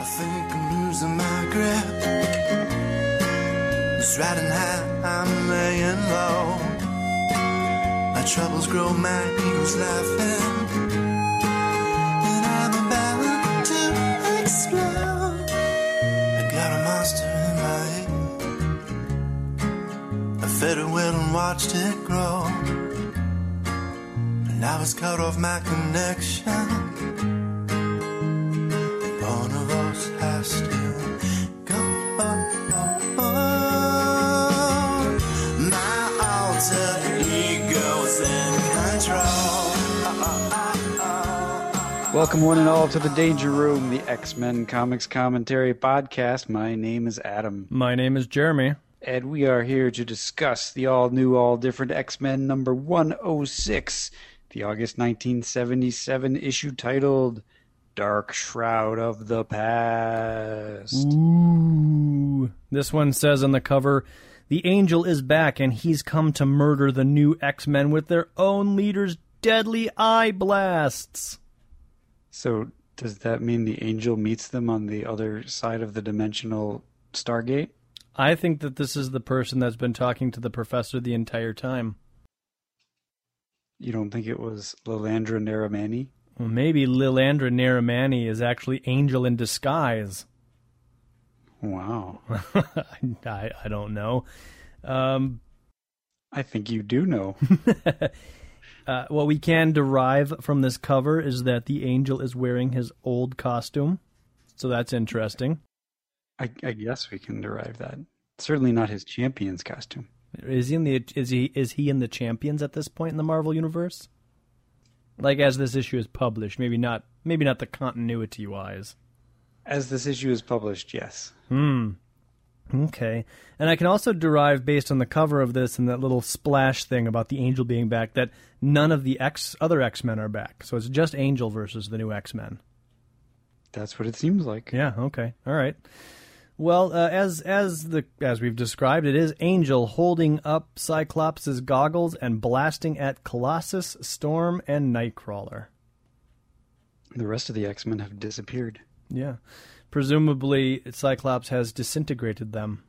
I think I'm losing my grip. It's riding high, I'm laying low. My troubles grow, my ego's laughing. And I'm about to explode. I got a monster in my head. I fed it well and watched it grow. And I was cut off my connection. Us has go. My alter ego's in control. Welcome, one and all, to the Danger Room, the X Men Comics Commentary Podcast. My name is Adam, My name is Jeremy. and we are here to discuss the all new, all different X Men number 106, the August 1977 issue titled Dark Shroud of the Past. Ooh. This one says on the cover The angel is back and he's come to murder the new X Men with their own leader's deadly eye blasts. So, does that mean the angel meets them on the other side of the dimensional Stargate? I think that this is the person that's been talking to the professor the entire time. You don't think it was Lilandra Neramani? Well, maybe Lilandra Neramani is actually Angel in disguise. Wow. I, I don't know. Um, I think you do know. uh, what we can derive from this cover is that the angel is wearing his old costume. So that's interesting. I, I guess we can derive that. Certainly not his champion's costume. Is he in the is he is he in the champions at this point in the Marvel universe? Like as this issue is published, maybe not maybe not the continuity wise. As this issue is published, yes. Hmm. Okay. And I can also derive based on the cover of this and that little splash thing about the Angel being back that none of the X other X-Men are back. So it's just Angel versus the new X-Men. That's what it seems like. Yeah, okay. All right. Well, uh, as as the as we've described, it is Angel holding up Cyclops' goggles and blasting at Colossus, Storm, and Nightcrawler. The rest of the X Men have disappeared. Yeah. Presumably, Cyclops has disintegrated them.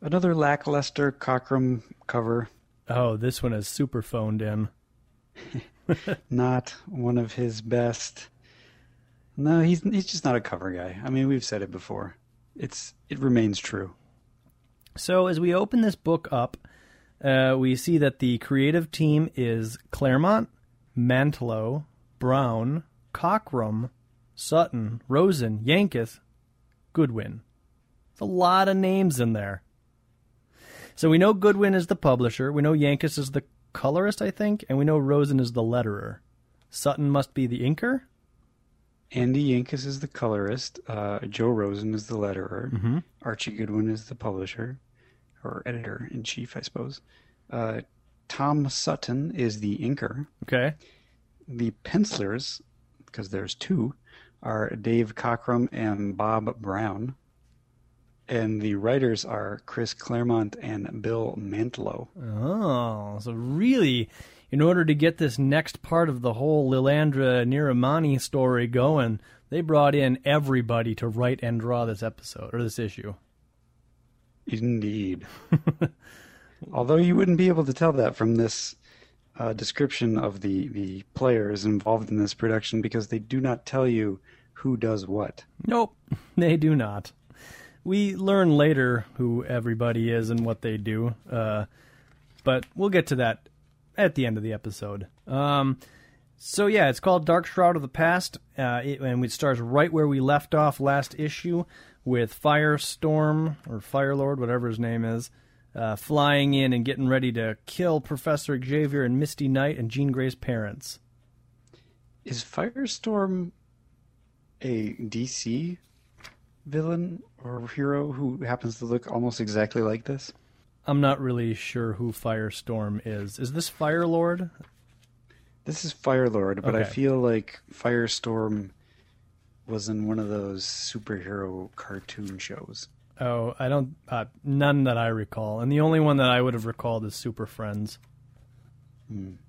Another lackluster Cockrum cover. Oh, this one is super phoned in. Not one of his best. No, he's he's just not a cover guy. I mean, we've said it before. It's it remains true. So as we open this book up, uh, we see that the creative team is Claremont, Mantlo, Brown, Cockrum, Sutton, Rosen, Yanchus, Goodwin. It's a lot of names in there. So we know Goodwin is the publisher. We know Yanchus is the colorist, I think, and we know Rosen is the letterer. Sutton must be the inker. Andy Yanchus is the colorist. Uh, Joe Rosen is the letterer. Mm-hmm. Archie Goodwin is the publisher, or editor in chief, I suppose. Uh, Tom Sutton is the inker. Okay. The pencilers, because there's two, are Dave Cockrum and Bob Brown. And the writers are Chris Claremont and Bill Mantlo. Oh, so really, in order to get this next part of the whole Lilandra Neramani story going, they brought in everybody to write and draw this episode or this issue. Indeed. Although you wouldn't be able to tell that from this uh, description of the, the players involved in this production because they do not tell you who does what. Nope, they do not. We learn later who everybody is and what they do, uh, but we'll get to that at the end of the episode. Um, so yeah, it's called Dark Shroud of the Past, uh, it, and it starts right where we left off last issue with Firestorm or Firelord, whatever his name is, uh, flying in and getting ready to kill Professor Xavier and Misty Knight and Jean Grey's parents. Is Firestorm a DC villain or hero who happens to look almost exactly like this? I'm not really sure who Firestorm is. Is this Firelord? This is Firelord, but I feel like Firestorm was in one of those superhero cartoon shows. Oh, I don't. Uh, none that I recall, and the only one that I would have recalled is Super Friends.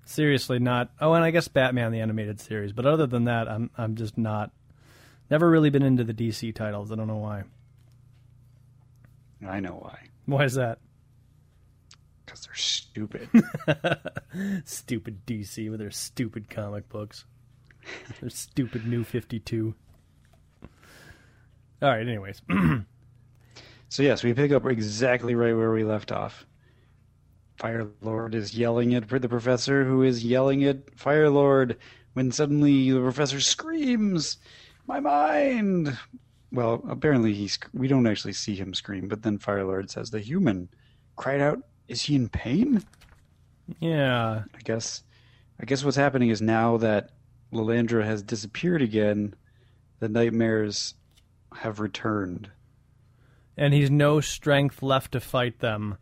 Seriously, not. Oh, and I guess Batman the animated series. But other than that, I'm I'm just not Never really been into the DC titles. I don't know why. I know why. Why is that? Because they're stupid. stupid DC with their stupid comic books. their stupid new 52. All right, anyways. so, yes, we pick up exactly right where we left off. Fire Lord is yelling at the professor, who is yelling at Fire Lord, when suddenly the professor screams, My mind! Well, apparently he's. We don't actually see him scream, but then Fire Lord says the human cried out, Is he in pain? Yeah. I guess. I guess what's happening is now that Lilandra has disappeared again, the nightmares have returned. And he's no strength left to fight them.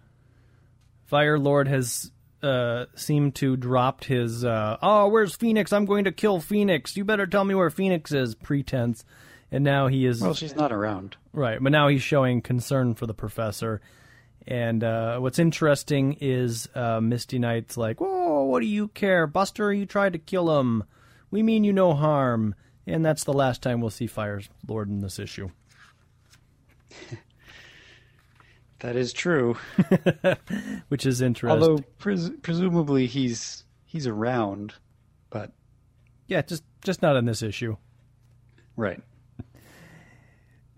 Fire Lord has uh, seemed to dropped his uh, "Oh, where's Phoenix? I'm going to kill Phoenix. You better tell me where Phoenix is." pretense, and now he is. Well, she's not around. Right, but now he's showing concern for the professor. And uh, what's interesting is uh, Misty Knight's like, "Whoa, what do you care, Buster? You tried to kill him. We mean you no harm." And that's the last time we'll see Fire Lord in this issue. That is true. Which is interesting. Although pres- presumably he's he's around, but yeah, just just not in this issue. Right.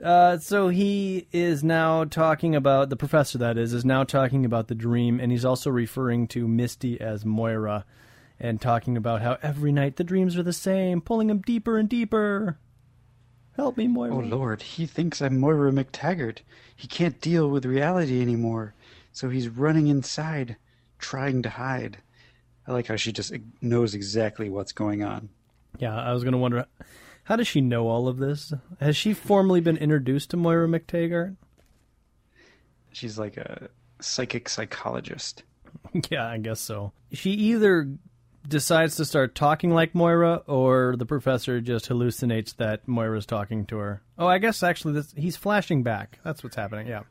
Uh, so he is now talking about the professor. That is is now talking about the dream, and he's also referring to Misty as Moira, and talking about how every night the dreams are the same, pulling him deeper and deeper. Help me, Moira. Oh, Lord, he thinks I'm Moira McTaggart. He can't deal with reality anymore, so he's running inside, trying to hide. I like how she just knows exactly what's going on. Yeah, I was going to wonder how does she know all of this? Has she formally been introduced to Moira McTaggart? She's like a psychic psychologist. yeah, I guess so. She either decides to start talking like Moira, or the professor just hallucinates that Moira's talking to her. Oh, I guess actually this, he's flashing back. That's what's happening. Yeah.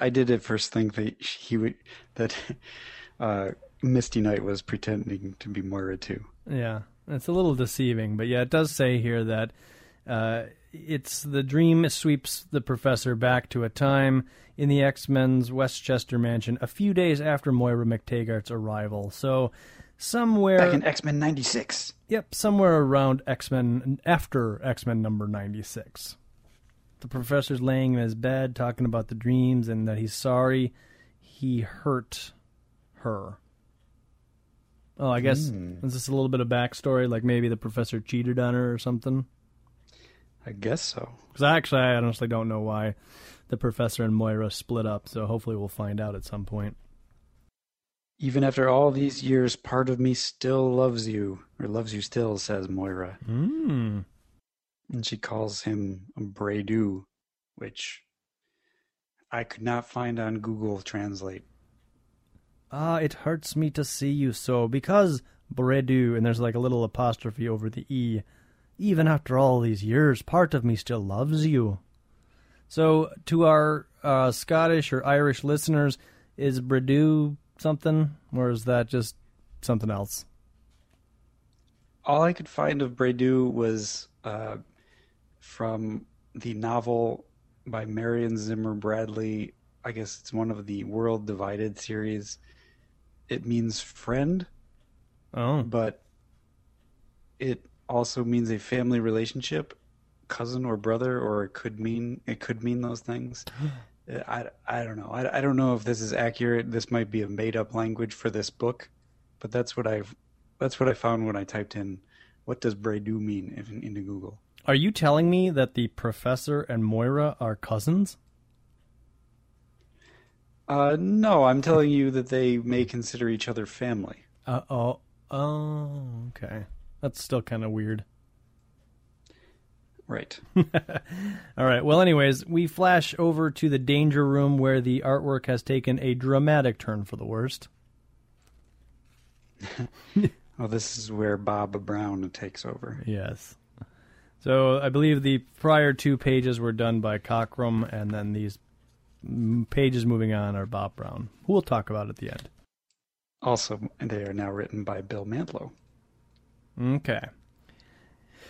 I did at first think that he would that uh, Misty Knight was pretending to be Moira too. Yeah, it's a little deceiving, but yeah, it does say here that uh, it's the dream sweeps the professor back to a time in the X Men's Westchester mansion a few days after Moira McTaggart's arrival. So somewhere back in X Men '96. Yep, somewhere around X Men after X Men number ninety six. The professor's laying in his bed talking about the dreams and that he's sorry he hurt her. Oh, I guess mm. is this a little bit of backstory? Like maybe the professor cheated on her or something. I guess so. Because actually, I honestly don't know why the professor and Moira split up. So hopefully, we'll find out at some point. Even after all these years, part of me still loves you, or loves you still, says Moira. Mm. And she calls him Bredu, which I could not find on Google Translate. Ah, it hurts me to see you so, because Bredu, and there's like a little apostrophe over the E. Even after all these years, part of me still loves you. So, to our uh, Scottish or Irish listeners, is Bredu something, or is that just something else? All I could find of Bredu was uh, from the novel by Marion Zimmer Bradley. I guess it's one of the World Divided series. It means friend. Oh. But it also means a family relationship, cousin or brother, or it could mean it could mean those things. Uh, I, I don't know. I, I don't know if this is accurate. This might be a made up language for this book, but that's what I've that's what I found when I typed in what does Bredu mean in, into Google. Are you telling me that the professor and Moira are cousins? Uh, no, I'm telling you that they may consider each other family. Uh oh. Oh, okay. That's still kind of weird. Right. All right. Well, anyways, we flash over to the danger room where the artwork has taken a dramatic turn for the worst. oh, this is where Bob Brown takes over. Yes. So I believe the prior two pages were done by Cockrum, and then these pages moving on are Bob Brown, who we'll talk about at the end. Also, they are now written by Bill Mantlo. Okay.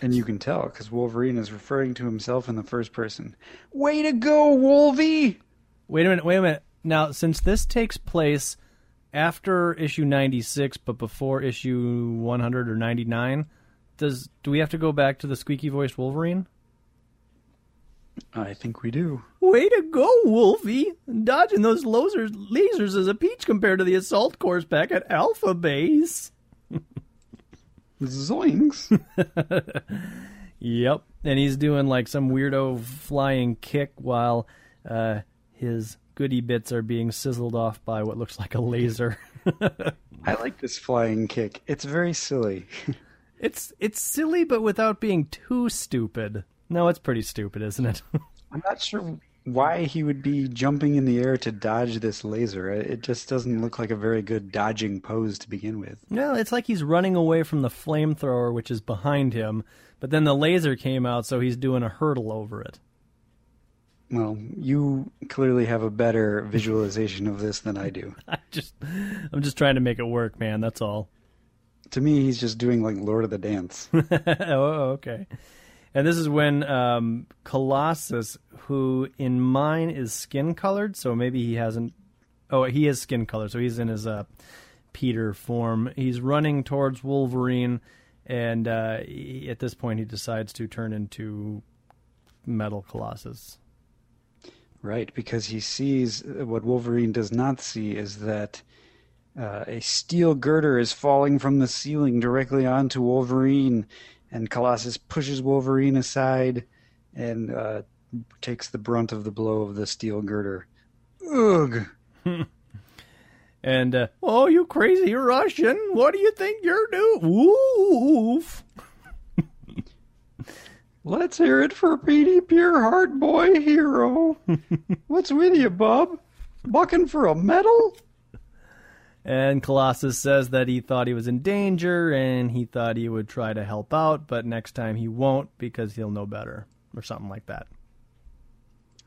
And you can tell because Wolverine is referring to himself in the first person. Way to go, Wolvie! Wait a minute, wait a minute. Now, since this takes place after issue 96 but before issue 100 or 99, does do we have to go back to the squeaky voiced Wolverine? I think we do. Way to go, Wolfie! Dodging those lasers, lasers is a peach compared to the assault course back at Alpha Base. Zoinks! Yep, and he's doing like some weirdo flying kick while uh, his goody bits are being sizzled off by what looks like a laser. I like this flying kick. It's very silly. it's it's silly, but without being too stupid. No, it's pretty stupid, isn't it? I'm not sure why he would be jumping in the air to dodge this laser. It just doesn't look like a very good dodging pose to begin with. no, it's like he's running away from the flamethrower, which is behind him. But then the laser came out, so he's doing a hurdle over it. Well, you clearly have a better visualization of this than I do. I just, I'm just trying to make it work, man. That's all. To me, he's just doing like Lord of the Dance. oh, okay. And this is when um, Colossus, who in mine is skin colored, so maybe he hasn't. Oh, he is skin colored, so he's in his uh, Peter form. He's running towards Wolverine, and uh, he- at this point, he decides to turn into Metal Colossus. Right, because he sees what Wolverine does not see is that uh, a steel girder is falling from the ceiling directly onto Wolverine, and Colossus pushes Wolverine aside and uh, takes the brunt of the blow of the steel girder. Ugh! And uh, oh, you crazy Russian! What do you think you're doing? Woof! Let's hear it for Petey Pureheart Boy Hero. What's with you, bub? Bucking for a medal? And Colossus says that he thought he was in danger and he thought he would try to help out, but next time he won't because he'll know better, or something like that.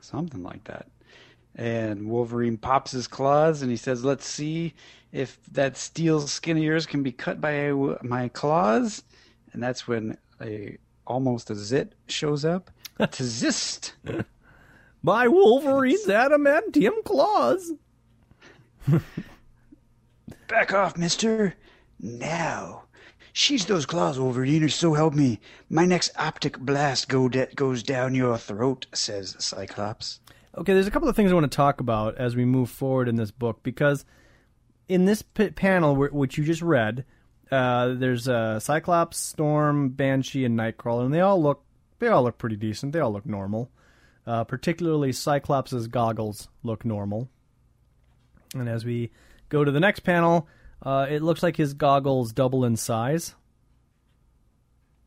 Something like that. And Wolverine pops his claws and he says, Let's see if that steel skin of yours can be cut by my claws. And that's when a almost a zit shows up to zist. By Wolverine's adamantium claws. Back off, mister. Now. She's those claws, Wolverine, or so help me. My next optic blast go de- goes down your throat, says Cyclops. Okay, there's a couple of things I want to talk about as we move forward in this book because in this p- panel, wh- which you just read, uh, there's uh, Cyclops, Storm, Banshee, and Nightcrawler, and they all look they all look pretty decent. They all look normal. Uh, particularly Cyclops' goggles look normal. And as we go to the next panel, uh, it looks like his goggles double in size.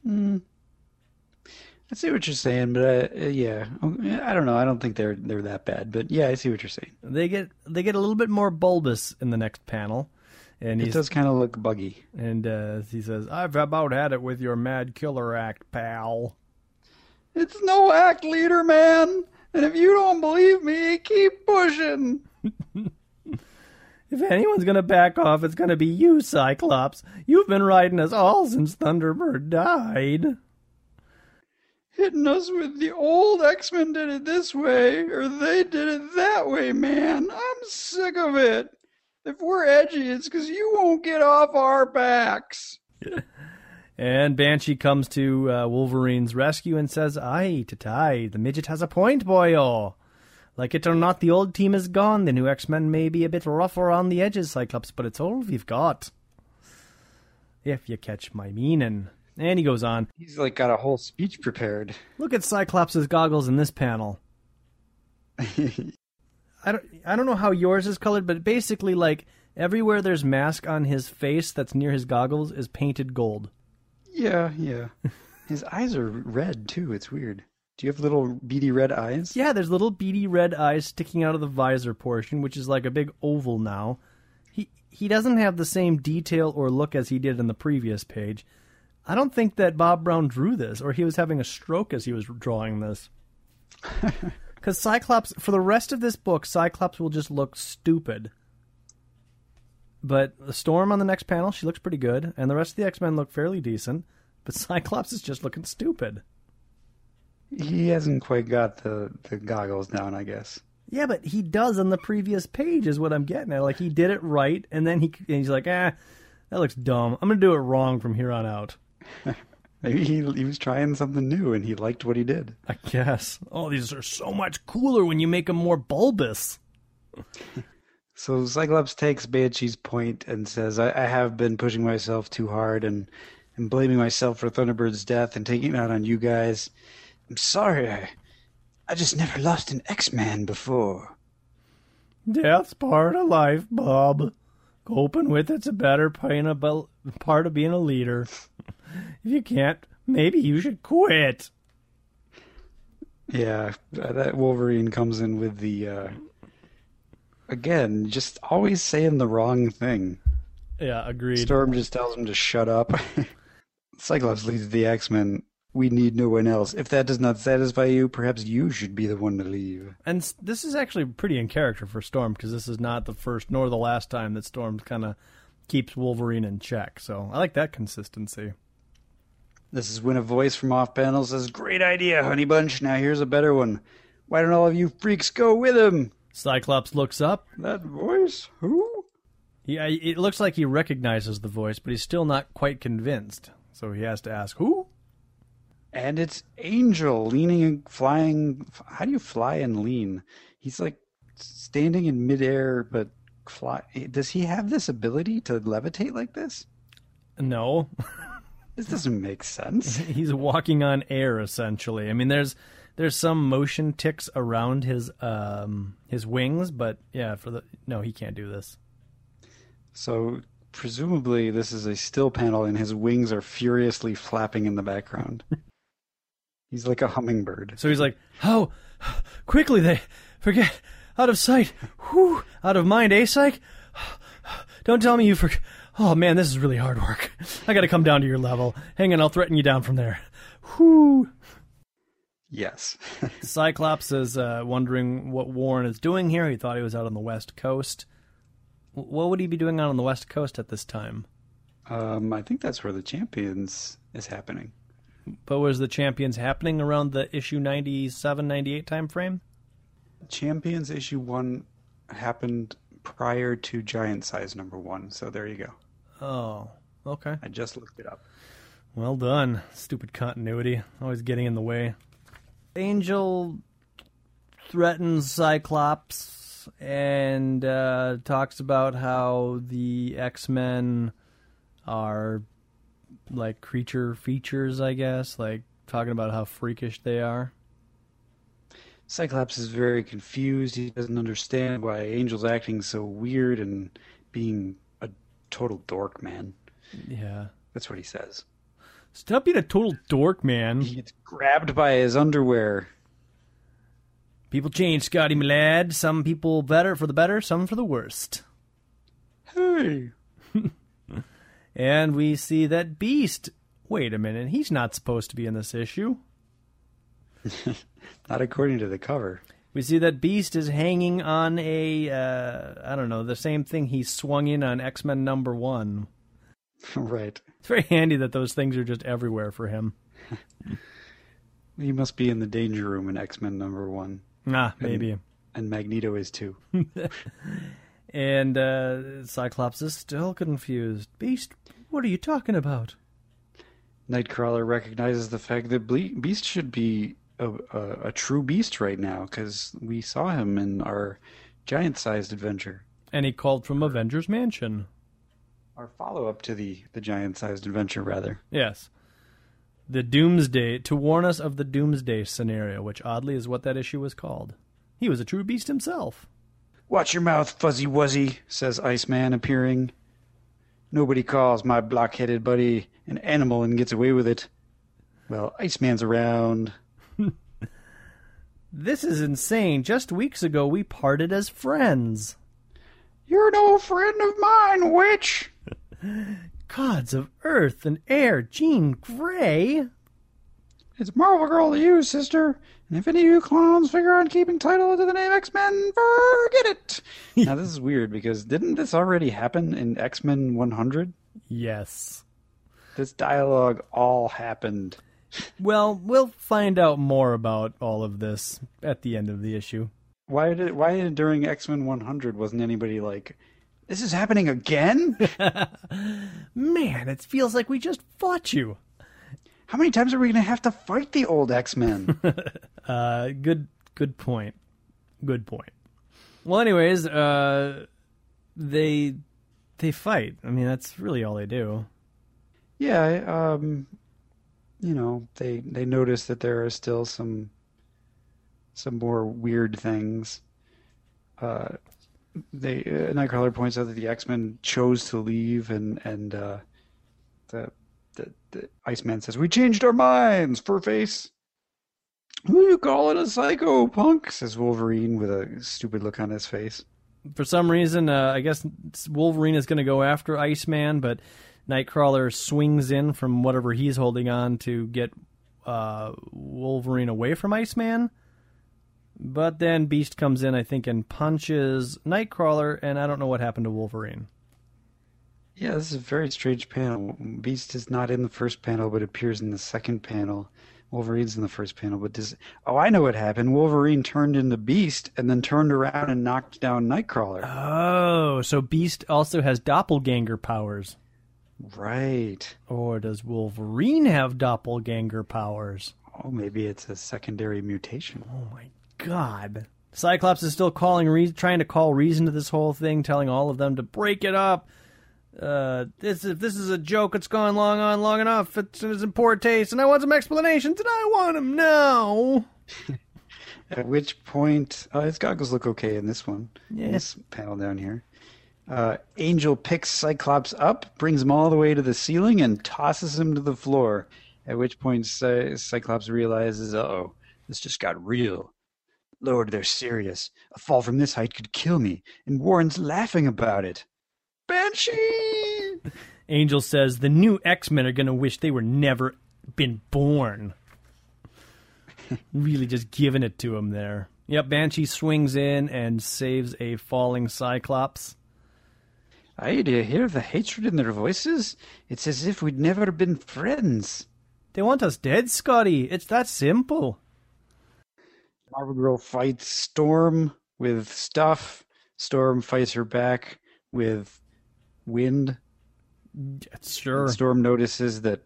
I see what you're saying, but uh, uh, yeah, I don't know. I don't think they're they're that bad, but yeah, I see what you're saying. They get they get a little bit more bulbous in the next panel, and It does kind of look buggy. And uh, he says, I've about had it with your mad killer act, pal. It's no act, leader man. And if you don't believe me, keep pushing. If anyone's going to back off, it's going to be you, Cyclops. You've been riding us all since Thunderbird died. Hitting us with the old X Men did it this way, or they did it that way, man. I'm sick of it. If we're edgy, it's because you won't get off our backs. And Banshee comes to uh, Wolverine's rescue and says, Aye, Tatai, the midget has a point, boyo. Like it or not, the old team is gone. The new X Men may be a bit rougher on the edges, Cyclops, but it's all we've got. If you catch my meaning. And he goes on, He's like got a whole speech prepared. Look at Cyclops' goggles in this panel. I don't I don't know how yours is colored, but basically like everywhere there's mask on his face that's near his goggles is painted gold. yeah, yeah. His eyes are red too. It's weird. Do you have little beady red eyes? Yeah, there's little beady red eyes sticking out of the visor portion, which is like a big oval now. He he doesn't have the same detail or look as he did in the previous page. I don't think that Bob Brown drew this, or he was having a stroke as he was drawing this. Because Cyclops, for the rest of this book, Cyclops will just look stupid. But the Storm on the next panel, she looks pretty good, and the rest of the X Men look fairly decent. but Cyclops is just looking stupid. He hasn't quite got the, the goggles down, I guess. Yeah, but he does on the previous page, is what I'm getting at. Like he did it right, and then he and he's like, ah, that looks dumb. I'm gonna do it wrong from here on out. Maybe he, he was trying something new and he liked what he did. I guess. Oh, these are so much cooler when you make them more bulbous. So Cyclops takes Banshee's point and says, I, I have been pushing myself too hard and, and blaming myself for Thunderbird's death and taking it out on you guys. I'm sorry. I, I just never lost an X-Man before. Death's part of life, Bob. Coping with it's a better part of being a leader. if you can't, maybe you should quit. Yeah, that Wolverine comes in with the uh, again, just always saying the wrong thing. Yeah, agreed. Storm just tells him to shut up. Cyclops leads the X Men. We need no one else. If that does not satisfy you, perhaps you should be the one to leave. And this is actually pretty in character for Storm because this is not the first nor the last time that Storm kind of keeps Wolverine in check. So I like that consistency. This is when a voice from off panel says, Great idea, Honey Bunch. Now here's a better one. Why don't all of you freaks go with him? Cyclops looks up. That voice? Who? Yeah, it looks like he recognizes the voice, but he's still not quite convinced. So he has to ask, "Who?" And it's Angel leaning, flying. How do you fly and lean? He's like standing in midair, but fly. Does he have this ability to levitate like this? No. this doesn't make sense. he's walking on air essentially. I mean, there's there's some motion ticks around his um his wings, but yeah, for the no, he can't do this. So presumably this is a still panel and his wings are furiously flapping in the background. he's like a hummingbird. So he's like, "How quickly they forget out of sight, whew, out of mind, eh, psych? Don't tell me you forget. Oh man, this is really hard work. I got to come down to your level. Hang on, I'll threaten you down from there. Whoo." Yes. Cyclops is uh, wondering what Warren is doing here. He thought he was out on the West Coast. What would he be doing out on the West Coast at this time? Um, I think that's where the Champions is happening. But was the Champions happening around the issue 97, 98 time frame? Champions issue 1 happened prior to Giant Size number 1, so there you go. Oh, okay. I just looked it up. Well done. Stupid continuity. Always getting in the way. Angel threatens Cyclops and uh, talks about how the X Men are like creature features, I guess, like talking about how freakish they are. Cyclops is very confused. He doesn't understand why Angel's acting so weird and being a total dork, man. Yeah. That's what he says. Stop being a total dork, man. He gets grabbed by his underwear. People change, Scotty, my lad. Some people better for the better, some for the worst. Hey. And we see that Beast. Wait a minute, he's not supposed to be in this issue. not according to the cover. We see that Beast is hanging on a, uh, I don't know, the same thing he swung in on X Men number one. right. It's very handy that those things are just everywhere for him. he must be in the danger room in X Men number one. Ah, maybe. And, and Magneto is too. And uh, Cyclops is still confused. Beast, what are you talking about? Nightcrawler recognizes the fact that Beast should be a, a, a true beast right now because we saw him in our giant-sized adventure. And he called from Avengers Mansion our follow up to the the giant sized adventure, rather. Yes. The Doomsday to warn us of the Doomsday scenario, which oddly is what that issue was called. He was a true beast himself. Watch your mouth, Fuzzy Wuzzy, says Iceman, appearing. Nobody calls my blockheaded buddy an animal and gets away with it. Well, Iceman's around. this is insane. Just weeks ago, we parted as friends. You're no friend of mine, witch! Gods of earth and air, Jean Grey. It's Marvel Girl to you, sister. And if any of you clowns figure on keeping title to the name X Men, forget it. now this is weird because didn't this already happen in X Men 100? Yes. this dialogue all happened. Well, we'll find out more about all of this at the end of the issue. Why did why during X Men 100 wasn't anybody like, this is happening again? Man, it feels like we just fought you. How many times are we going to have to fight the old X Men? Uh, good, good point. Good point. Well, anyways, uh, they they fight. I mean, that's really all they do. yeah, um, you know, they they notice that there are still some some more weird things. Uh, they uh, Nightcrawler points out that the X Men chose to leave, and and uh, the, Iceman says, "We changed our minds, Furface." Who you calling a psycho punk? Says Wolverine with a stupid look on his face. For some reason, uh, I guess Wolverine is going to go after Iceman, but Nightcrawler swings in from whatever he's holding on to get uh, Wolverine away from Iceman. But then Beast comes in, I think, and punches Nightcrawler, and I don't know what happened to Wolverine. Yeah, this is a very strange panel. Beast is not in the first panel, but appears in the second panel. Wolverine's in the first panel, but does oh I know what happened. Wolverine turned into Beast and then turned around and knocked down Nightcrawler. Oh, so Beast also has doppelganger powers. Right. Or does Wolverine have doppelganger powers? Oh, maybe it's a secondary mutation. Oh my god. Cyclops is still calling, re- trying to call reason to this whole thing, telling all of them to break it up. Uh, this if this is a joke, it's gone long on long enough. It's, it's in poor taste, and I want some explanations, and I want them now. At which point, uh, his goggles look okay in this one. Yeah. This panel down here. Uh, Angel picks Cyclops up, brings him all the way to the ceiling, and tosses him to the floor. At which point, Cy- Cyclops realizes, uh oh, this just got real. Lord, they're serious. A fall from this height could kill me, and Warren's laughing about it. Banshee! Angel says the new X Men are gonna wish they were never been born. really just giving it to him there. Yep, Banshee swings in and saves a falling Cyclops. Aye, do you hear the hatred in their voices? It's as if we'd never been friends. They want us dead, Scotty. It's that simple. Marvel Girl fights Storm with stuff. Storm fights her back with wind. Sure. Storm notices that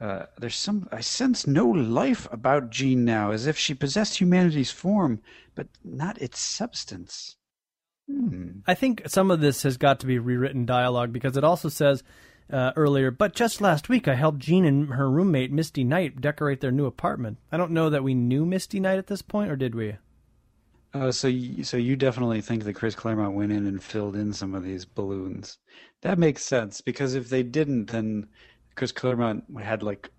uh, there's some. I sense no life about Jean now, as if she possessed humanity's form, but not its substance. Hmm. I think some of this has got to be rewritten dialogue because it also says uh, earlier, but just last week I helped Jean and her roommate Misty Knight decorate their new apartment. I don't know that we knew Misty Knight at this point, or did we? Uh, so, you, so you definitely think that Chris Claremont went in and filled in some of these balloons. That makes sense because if they didn't, then Chris Claremont had like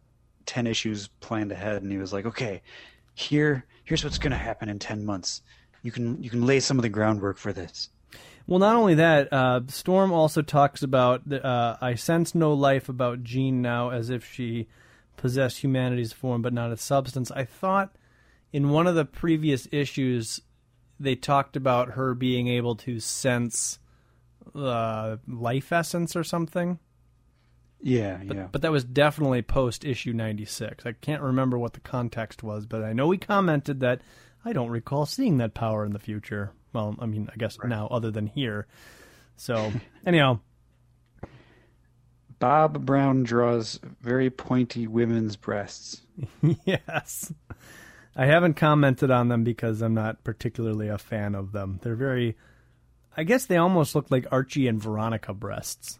ten issues planned ahead, and he was like, "Okay, here, here's what's going to happen in ten months. You can you can lay some of the groundwork for this." Well, not only that, uh, Storm also talks about uh, I sense no life about Jean now, as if she possessed humanity's form but not its substance. I thought in one of the previous issues they talked about her being able to sense uh, life essence or something. Yeah, But, yeah. but that was definitely post issue 96. I can't remember what the context was, but I know we commented that I don't recall seeing that power in the future. Well, I mean, I guess now, other than here. So, anyhow, Bob Brown draws very pointy women's breasts. yes. I haven't commented on them because I'm not particularly a fan of them. They're very. I guess they almost look like Archie and Veronica breasts.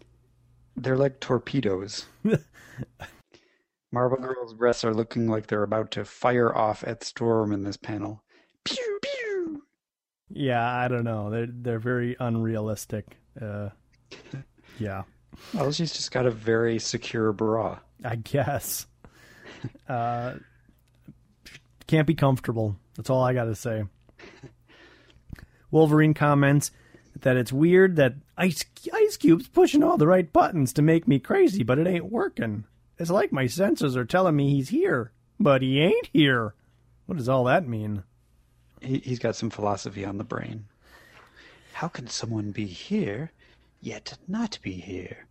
They're like torpedoes. Marvel Girl's breasts are looking like they're about to fire off at Storm in this panel. Pew pew. Yeah, I don't know. They're they're very unrealistic. Uh, yeah. Well, she's just got a very secure bra. I guess. Uh, can't be comfortable. That's all I got to say. Wolverine comments that it's weird that Ice Ice Cube's pushing all the right buttons to make me crazy, but it ain't working. It's like my senses are telling me he's here, but he ain't here. What does all that mean? He, he's got some philosophy on the brain. How can someone be here, yet not be here?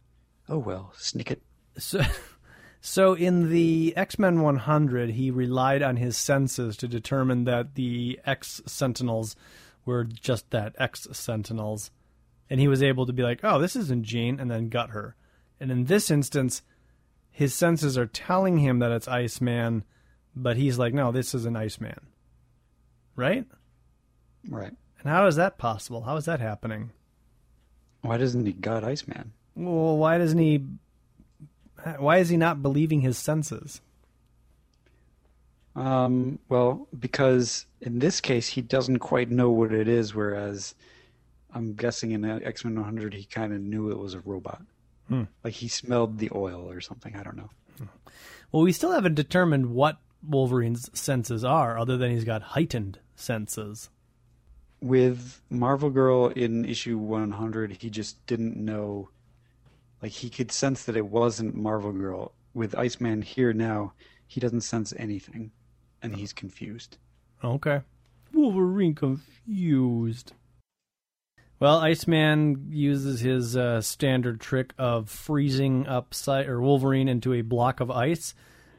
Oh well, snicket. So, So in the X Men 100, he relied on his senses to determine that the X Sentinels were just that X Sentinels, and he was able to be like, "Oh, this isn't Jean," and then gut her. And in this instance, his senses are telling him that it's Iceman, but he's like, "No, this is an Iceman." Right? Right. And how is that possible? How is that happening? Why doesn't he gut Iceman? Well, why doesn't he? Why is he not believing his senses? Um, well, because in this case he doesn't quite know what it is, whereas I'm guessing in X Men 100 he kind of knew it was a robot. Hmm. Like he smelled the oil or something. I don't know. Well, we still haven't determined what Wolverine's senses are, other than he's got heightened senses. With Marvel Girl in issue 100, he just didn't know. Like he could sense that it wasn't Marvel Girl. With Iceman here now, he doesn't sense anything, and he's confused. Okay. Wolverine confused. Well, Iceman uses his uh, standard trick of freezing up Cy- or Wolverine into a block of ice,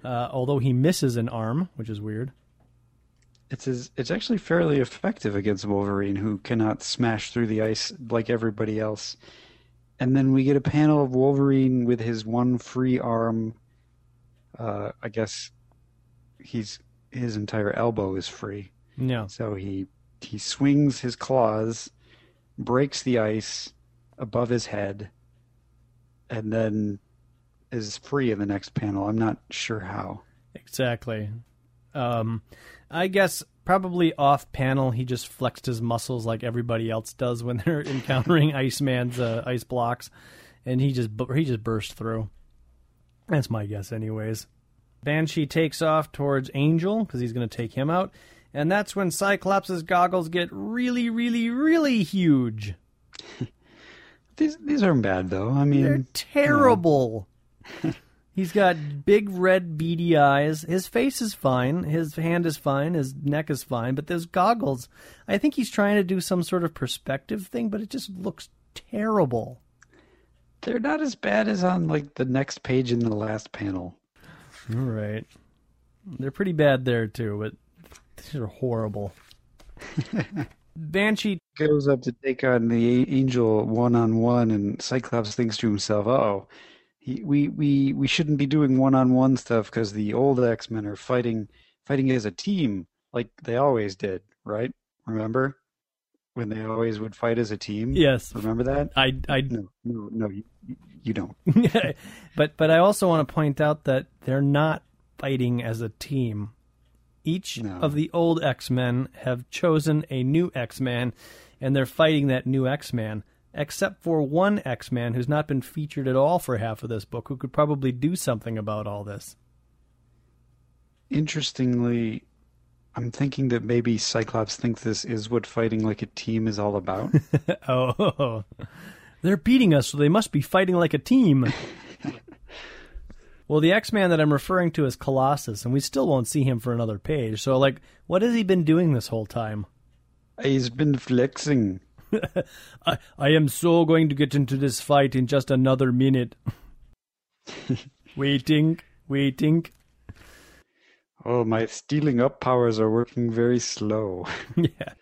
uh, although he misses an arm, which is weird. It's his, it's actually fairly effective against Wolverine, who cannot smash through the ice like everybody else. And then we get a panel of Wolverine with his one free arm. Uh, I guess he's his entire elbow is free, Yeah. so he he swings his claws, breaks the ice above his head, and then is free in the next panel. I'm not sure how. Exactly. Um, I guess probably off panel he just flexed his muscles like everybody else does when they're encountering Iceman's uh, ice blocks, and he just he just burst through. That's my guess, anyways. Banshee takes off towards Angel because he's going to take him out, and that's when Cyclops' goggles get really, really, really huge. These these aren't bad though. I mean, They're terrible. He's got big red beady eyes. His face is fine. His hand is fine. His neck is fine. But those goggles, I think he's trying to do some sort of perspective thing, but it just looks terrible. They're not as bad as on like the next page in the last panel. All right. They're pretty bad there too, but these are horrible. Banshee Goes up to take on the angel one on one, and Cyclops thinks to himself, "Oh, he, we we we shouldn't be doing one on one stuff because the old X Men are fighting fighting as a team like they always did, right? Remember when they always would fight as a team? Yes. Remember that? I I No, no, no, you, you don't. but but I also want to point out that they're not fighting as a team. Each No. of the old X Men have chosen a new X Man, and they're fighting that new X Man. Except for one X Man who's not been featured at all for half of this book, who could probably do something about all this. Interestingly, I'm thinking that maybe Cyclops thinks this is what fighting like a team is all about. oh, they're beating us, so they must be fighting like a team. well, the X Man that I'm referring to is Colossus, and we still won't see him for another page. So, like, what has he been doing this whole time? He's been flexing. I, I am so going to get into this fight in just another minute. waiting, waiting. Oh, my steeling up powers are working very slow. yeah.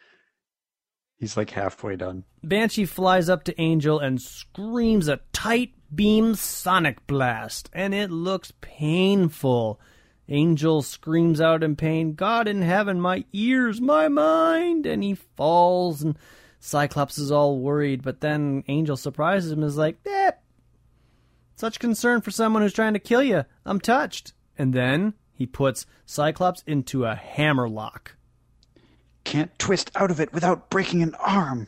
He's like halfway done. Banshee flies up to Angel and screams a tight beam sonic blast, and it looks painful. Angel screams out in pain, God in heaven, my ears, my mind! And he falls, and Cyclops is all worried, but then Angel surprises him and is like, eh, such concern for someone who's trying to kill you. I'm touched. And then he puts Cyclops into a hammerlock. Can't twist out of it without breaking an arm.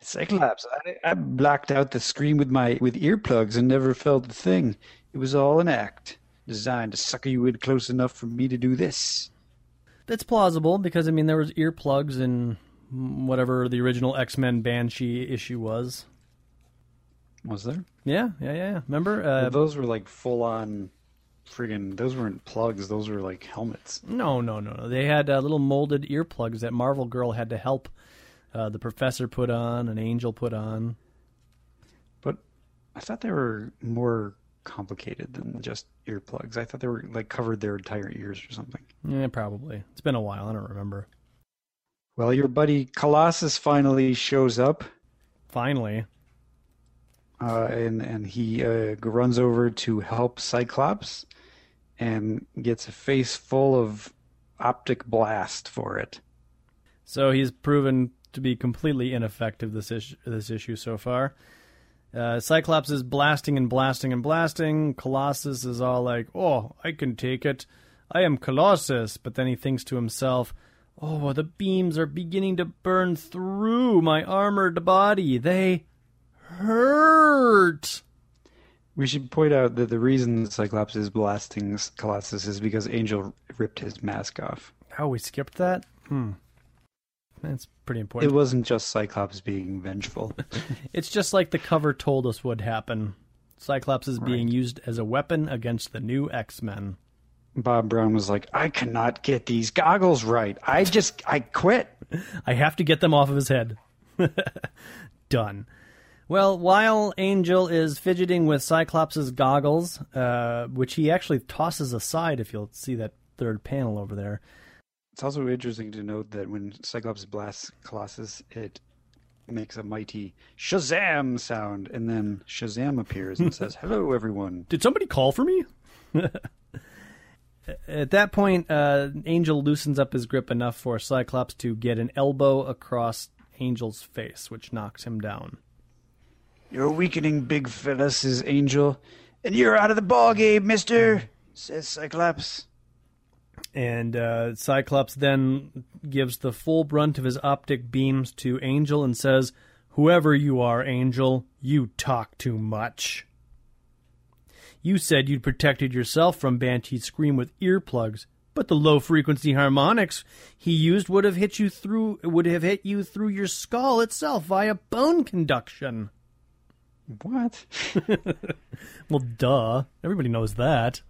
Cyclops, I, I blacked out the screen with my with earplugs and never felt a thing. It was all an act, designed to sucker you in close enough for me to do this. That's plausible because I mean there was earplugs in whatever the original X Men Banshee issue was. Was there? Yeah, yeah, yeah. yeah. Remember? Well, Uh, those were like full on, friggin' Those weren't plugs. Those were like helmets. no, no, no, no. They had uh, little molded earplugs that Marvel Girl had to help uh, the Professor put on, an Angel put on. But I thought they were more complicated than just earplugs. I thought they were like covered their entire ears or something. Yeah, probably. It's been a while. I don't remember. Well, your buddy Colossus finally shows up, Finally. uh, and and he uh, runs over to help Cyclops, and gets a face full of optic blast for it. So he's proven to be completely ineffective this issue, this issue so far. Uh, Cyclops is blasting and blasting and blasting. Colossus is all like, "Oh, I can take it. I am Colossus." But then he thinks to himself, "Oh, the beams are beginning to burn through my armored body. They hurt." We should point out that the reason Cyclops is blasting Colossus is because Angel ripped his mask off. Oh, we skipped that. Hmm. That's pretty important. It wasn't just Cyclops being vengeful. It's just like the cover told us would happen. Cyclops is being used as a weapon against the new X Men. Bob Brown was like, I cannot get these goggles right. I just, I quit. I have to get them off of his head. Done. Well, while Angel is fidgeting with Cyclops' goggles, uh, which he actually tosses aside, if you'll see that third panel over there, It's also interesting to note that when Cyclops blasts Colossus, it makes a mighty Shazam sound, and then Shazam appears and says, Hello, everyone. Did somebody call for me? At that point, uh, Angel loosens up his grip enough for Cyclops to get an elbow across Angel's face, which knocks him down. You're weakening big fella, says Angel, and you're out of the ball game, mister, says Cyclops. And uh, Cyclops then gives the full brunt of his optic beams to Angel and says, Whoever you are, Angel, you talk too much. You said you'd protected yourself from Banshee's scream with earplugs, but the low frequency harmonics he used would have hit you through would have hit you through your skull itself via bone conduction. What? Well, duh. Everybody knows that.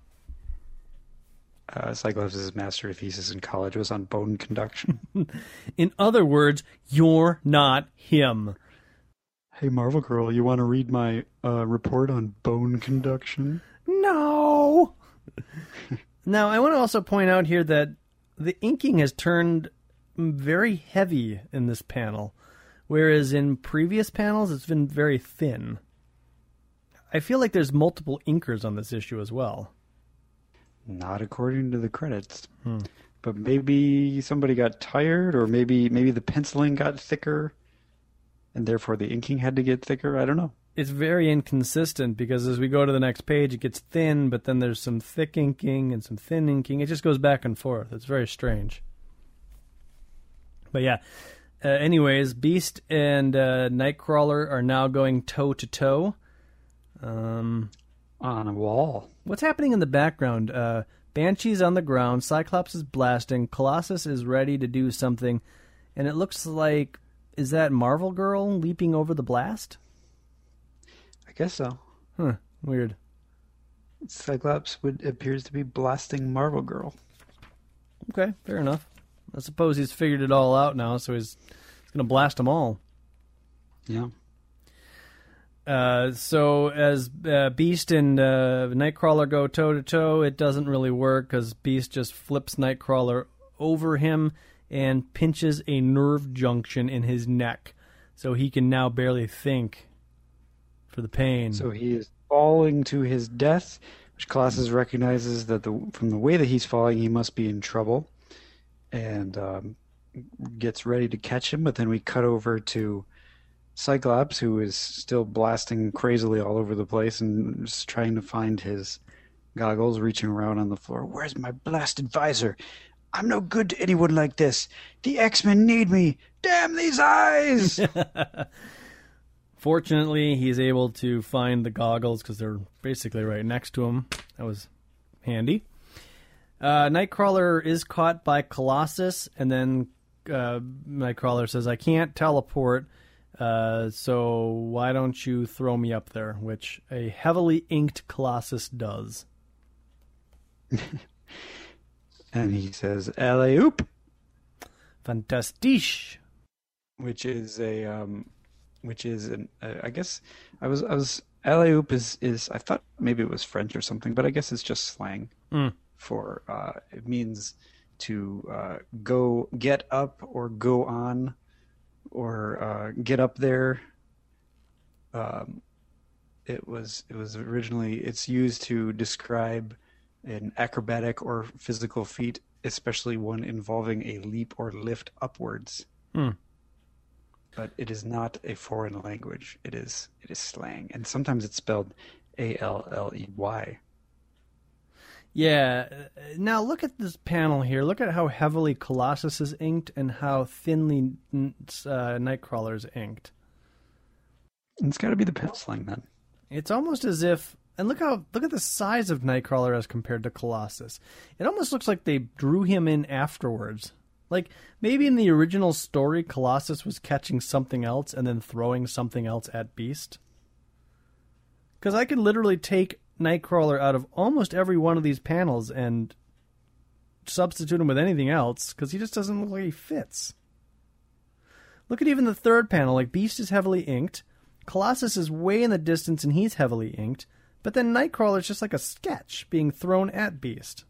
Uh, Cyclops' master thesis in college was on bone conduction. In other words, you're not him. Hey, Marvel Girl, you want to read my uh, report on bone conduction? No. now, I want to also point out here that the inking has turned very heavy in this panel, whereas in previous panels it's been very thin. I feel like there's multiple inkers on this issue as well. Not according to the credits. But maybe somebody got tired, or maybe maybe the penciling got thicker, and therefore the inking had to get thicker. I don't know. It's very inconsistent because as we go to the next page, it gets thin, but then there's some thick inking and some thin inking. It just goes back and forth. It's very strange. But yeah. Uh, anyways, Beast and uh, Nightcrawler are now going toe to toe. Um, On a wall. what's happening in the background? Uh, Banshee's on the ground. Cyclops is blasting. Colossus is ready to do something, and it looks like is that Marvel Girl leaping over the blast? I guess so. Huh. Weird. Cyclops would appears to be blasting Marvel Girl. Okay, fair enough. I suppose he's figured it all out now, so he's, he's going to blast them all. Yeah. Uh, so as uh, Beast and uh, Nightcrawler go toe to toe, it doesn't really work because Beast just flips Nightcrawler over him and pinches a nerve junction in his neck, so he can now barely think for the pain. So he is falling to his death, which Colossus recognizes that the from the way that he's falling, he must be in trouble, and um, gets ready to catch him. But then we cut over to Cyclops, who is still blasting crazily all over the place and just trying to find his goggles, reaching around on the floor. Where's my blasted visor? I'm no good to anyone like this. The X-Men need me. Damn these eyes! Fortunately, he's able to find the goggles because they're basically right next to him. That was handy. Uh, Nightcrawler is caught by Colossus, and then uh, Nightcrawler says, I can't teleport, uh, so why don't you throw me up there? Which a heavily inked Colossus does. and he says, "Alley oop." Fantastiche. which is a um, which is an uh, I guess I was I was alley oop is is I thought maybe it was French or something, but I guess it's just slang Mm. for uh, it means to uh, go get up or go on or uh, get up there. Um, it was it was originally it's used to describe an acrobatic or physical feat, especially one involving a leap or lift upwards. Hmm. But it is not a foreign language. It is it is slang, and sometimes it's spelled A L L E Y. Yeah. Now look at this panel here. Look at how heavily Colossus is inked and how thinly uh, Nightcrawler is inked. It's got to be the pen slang then. It's almost as if, and look how look at the size of Nightcrawler as compared to Colossus. It almost looks like they drew him in afterwards. Like maybe in the original story, Colossus was catching something else and then throwing something else at Beast. Because I could literally take Nightcrawler out of almost every one of these panels and substitute him with anything else because he just doesn't look like he fits. Look at even the third panel. Like Beast is heavily inked. Colossus is way in the distance and he's heavily inked, but then Nightcrawler is just like a sketch being thrown at Beast.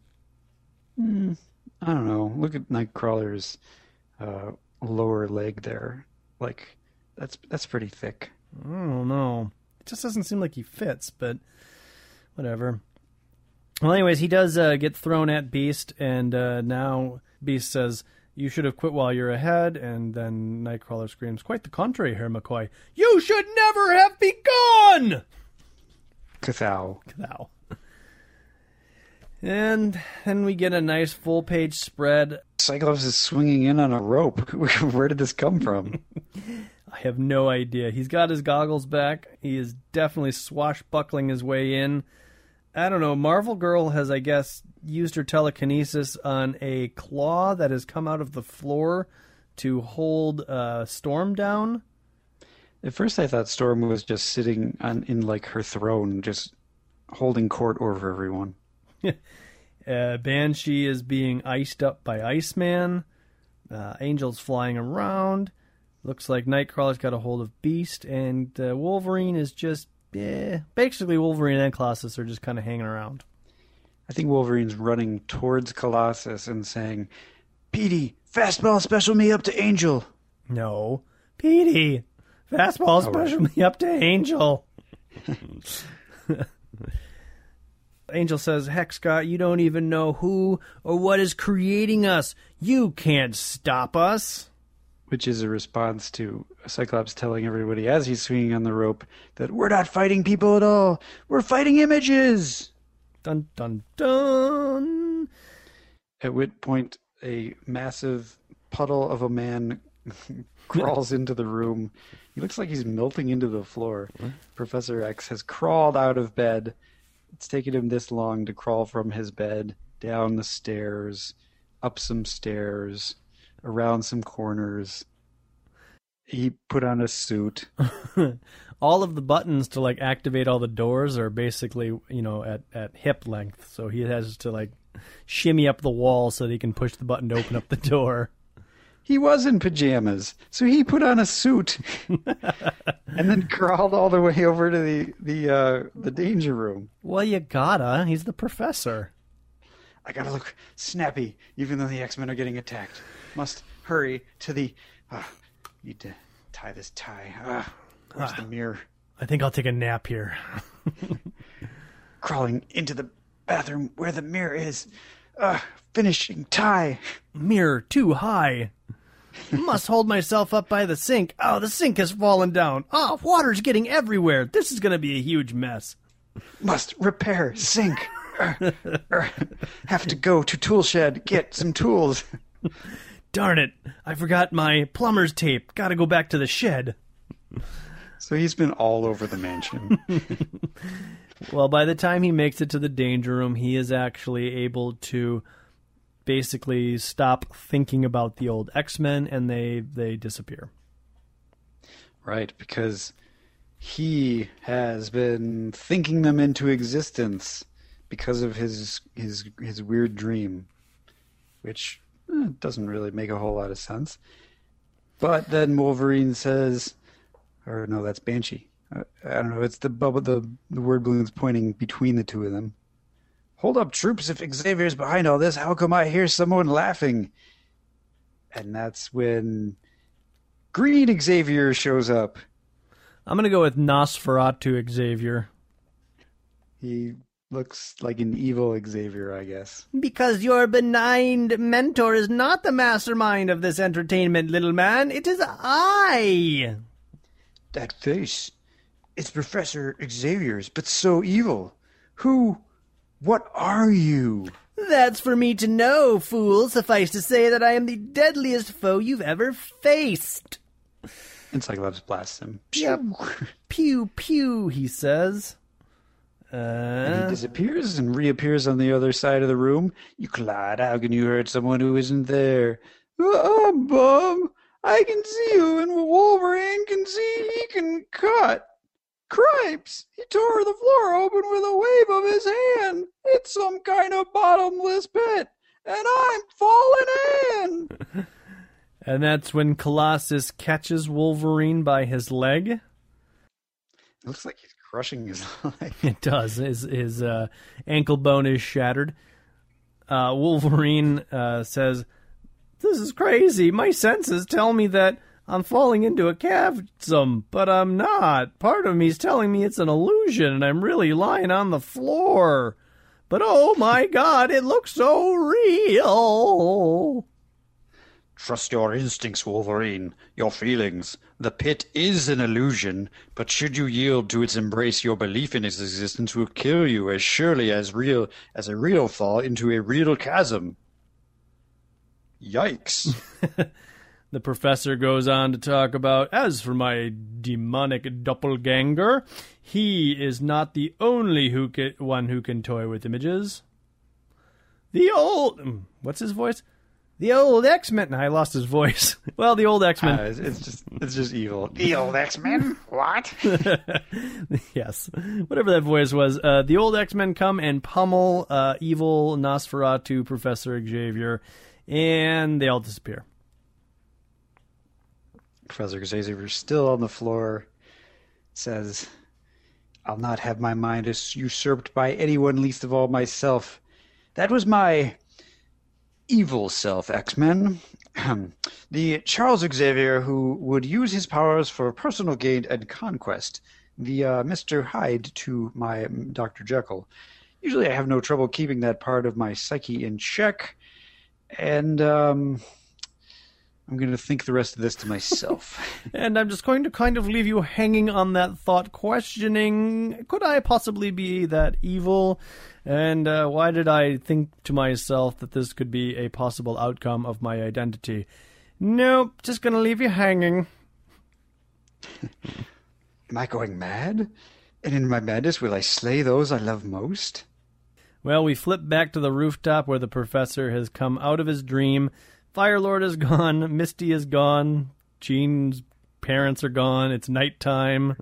I don't know. Look at Nightcrawler's uh, lower leg there. Like that's that's pretty thick. I don't know. It just doesn't seem like he fits, but whatever. Well, anyways, he does uh, get thrown at Beast, and uh, now Beast says, You should have quit while you're ahead. And then Nightcrawler screams, Quite the contrary, Herr McCoy. You should never have begun! Cathal. Thou. And then we get a nice full page spread Cyclops is swinging in on a rope. Where did this come from? I have no idea. He's got his goggles back. He is definitely swashbuckling his way in. I don't know. Marvel Girl has, I guess, used her telekinesis on a claw that has come out of the floor to hold uh, Storm down. At first, I thought Storm was just sitting on in like her throne, just holding court over everyone. Uh, Banshee is being iced up by Iceman. Uh, Angel's flying around. Looks like Nightcrawler's got a hold of Beast, and uh, Wolverine is just, eh, basically Wolverine and Colossus are just kind of hanging around. I think Wolverine's running towards Colossus and saying, "Petey, fastball special me up to Angel." No, Petey, fastball right. special me up to Angel. Angel says, Heck, Scott, you don't even know who or what is creating us. You can't stop us. Which is a response to Cyclops telling everybody as he's swinging on the rope that we're not fighting people at all. We're fighting images. Dun dun dun. At which point, a massive puddle of a man crawls into the room. He looks like he's melting into the floor. Professor X has crawled out of bed. It's taken him this long to crawl from his bed, down the stairs, up some stairs, around some corners. He put on a suit. all of the buttons to like activate all the doors are basically you know at at hip length so he has to like shimmy up the wall so that he can push the button to open up the door He was in pajamas, so he put on a suit and then crawled all the way over to the the uh, the danger room. well you gotta he's the professor I gotta look snappy, even though the X Men are getting attacked. Must hurry to the. Uh, need to tie this tie. Uh, where's the mirror? i think i'll take a nap here Crawling into the bathroom where the mirror is. Uh, finishing tie. mirror too high must hold myself up by the sink oh the sink has fallen down oh water's getting everywhere this is gonna be a huge mess Must repair sink. Uh, uh, have to go to tool shed get some tools. darn it i forgot my plumber's tape gotta go back to the shed So he's been all over the mansion. Well, by the time he makes it to the danger room, he is actually able to basically stop thinking about the old X-Men and they they disappear. Right, because he has been thinking them into existence because of his his his weird dream, which eh, doesn't really make a whole lot of sense. But then Wolverine says, or no, that's Banshee. Uh, I don't know. It's the bubble. The the word balloon's pointing between the two of them. Hold up, troops! If Xavier's behind all this, how come I hear someone laughing? And that's when Green Xavier shows up. I'm gonna go with Nosferatu Xavier. He looks like an evil Xavier, I guess. Because your benign mentor is not the mastermind of this entertainment, little man. It is I. That face. It's Professor Xavier's, but so evil. Who. What are you? That's for me to know, fool. Suffice to say that I am the deadliest foe you've ever faced. And Cyclops blasts him. Yep. Pew, pew, he says. And Uh, he disappears and reappears on the other side of the room. You clod, how can you hurt someone who isn't there? Oh, Bum, I can see you, and Wolverine can see he can cut. Cripes! He tore the floor open with a wave of his hand. It's some kind of bottomless pit, and I'm falling in. and that's when Colossus catches Wolverine by his leg. It looks like he's crushing his leg. It does. His his uh, ankle bone is shattered. Uh, Wolverine uh, says, "This is crazy. My senses tell me that I'm falling into a chasm, but I'm not. Part of me's telling me it's an illusion, and I'm really lying on the floor. But oh my God, it looks so real." Trust your instincts, Wolverine, your feelings. The pit is an illusion, but should you yield to its embrace, your belief in its existence will kill you as surely as real as a real fall into a real chasm. Yikes. The professor goes on to talk about as for my demonic doppelganger, he is not the only who ca- one who can toy with images. The old mm, what's his voice? The old X Men. I lost his voice. well, the old X Men. Uh, it's, it's just it's just evil. The old X Men? What? yes, whatever that voice was. Uh, the old X Men come and pummel uh, evil Nosferatu Professor Xavier, and they all disappear. Professor Xavier's still on the floor. Says, I'll not have my mind usurped by anyone, least of all myself. That was my evil self, X Men. the Charles Xavier who would use his powers for personal gain and conquest. The uh, Mr. Hyde to my Dr. Jekyll. Usually I have no trouble keeping that part of my psyche in check. And, um, I'm going to think the rest of this to myself. And I'm just going to kind of leave you hanging on that thought, questioning could I possibly be that evil? And uh, why did I think to myself that this could be a possible outcome of my identity? Nope, just going to leave you hanging. Am I going mad? And in my madness, will I slay those I love most? Well, we flip back to the rooftop where the professor has come out of his dream. Firelord is gone, Misty is gone, Jean's parents are gone, it's nighttime.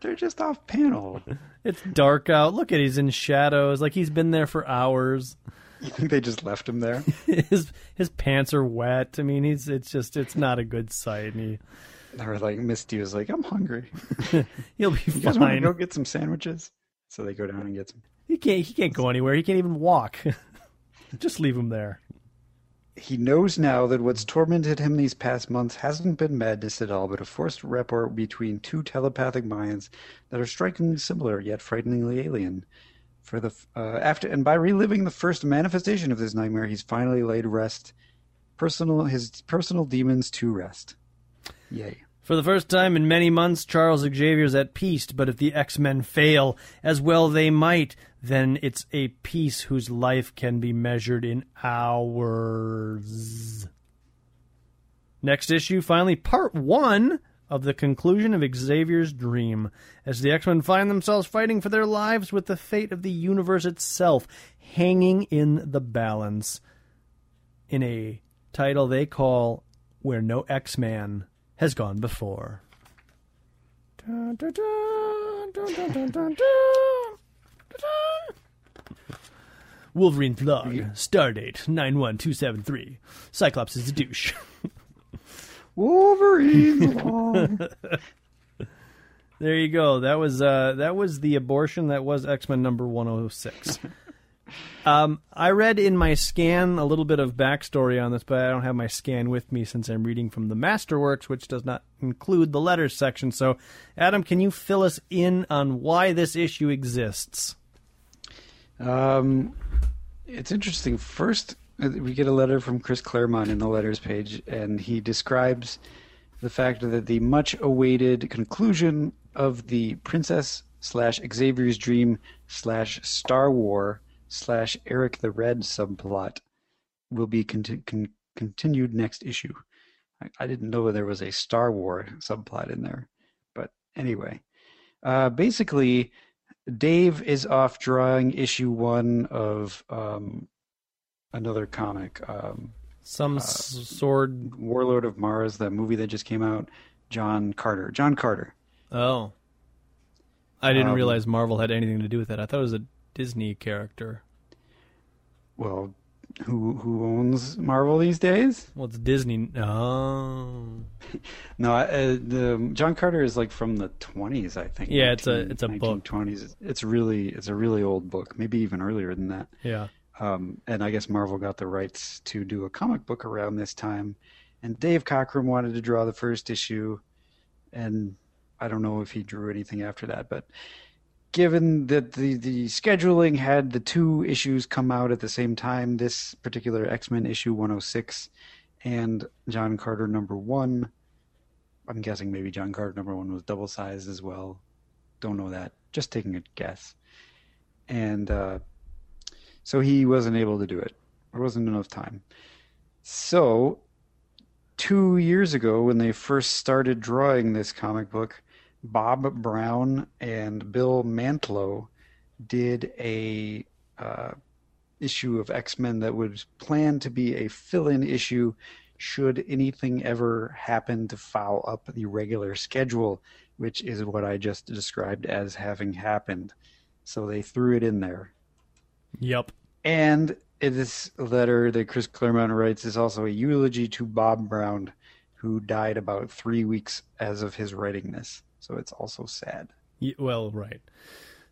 They're just off panel. It's dark out. Look at he's in shadows, like he's been there for hours. You think they just left him there? his his pants are wet. I mean, he's it's just it's not a good sight. And he Or like Misty was like, I'm hungry. he'll be You guys want to fine. go get some sandwiches? So they go down and get some. He can't he can't go anywhere. He can't even walk. just leave him there. He knows now that what's tormented him these past months hasn't been madness at all, but a forced rapport between two telepathic minds that are strikingly similar yet frighteningly alien. For the uh, after and by reliving the first manifestation of this nightmare, he's finally laid rest personal his personal demons to rest. Yay! For the first time in many months, Charles Xavier's at peace, but if the X Men fail, as well they might, then it's a piece whose life can be measured in hours. Next issue, finally, part one of the conclusion of Xavier's dream, as the X Men find themselves fighting for their lives with the fate of the universe itself hanging in the balance in a title they call Where No X Man Has Gone Before. Wolverine vlog, stardate 91273. Cyclops is a douche. Wolverine. long. There you go. That was uh, that was the abortion that was X Men number one hundred six. um, I read in my scan a little bit of backstory on this, but I don't have my scan with me since I'm reading from the Masterworks, which does not include the letters section. So, Adam, can you fill us in on why this issue exists? Um, it's interesting. First, uh, we get a letter from Chris Claremont in the letters page, and he describes the fact that the much awaited conclusion of the Princess slash Xavier's Dream slash Star War slash Eric the Red subplot will be conti- con- continued next issue. I, I, didn't know there was a Star War subplot in there, but anyway, uh, basically, Dave is off drawing issue one of um, another comic. Um, Some uh, sword Warlord of Mars, the movie that just came out. John Carter. John Carter. Oh, I didn't um, realize Marvel had anything to do with that. I thought it was a Disney character. Well, who who owns Marvel these days? Well, it's Disney. Oh. no, uh, the John Carter is like from the twenties, I think. Yeah, 19, it's a it's a book. Twenties. It's really it's a really old book, maybe even earlier than that. Yeah. Um, and I guess Marvel got the rights to do a comic book around this time, and Dave Cockrum wanted to draw the first issue, and I don't know if he drew anything after that, but given that the, the scheduling had the two issues come out at the same time, this particular X Men issue 106 and John Carter number one, I'm guessing maybe John Carter number one was double sized as well. Don't know that. Just taking a guess. And uh, so he wasn't able to do it. There wasn't enough time. So, two years ago, when they first started drawing this comic book, Bob Brown and Bill Mantlo did a uh, issue of X Men that was planned to be a fill-in issue should anything ever happen to foul up the regular schedule, which is what I just described as having happened. So they threw it in there. Yep. And this letter that Chris Claremont writes is also a eulogy to Bob Brown, who died about three weeks as of his writing this so it's also sad. Yeah, well, right.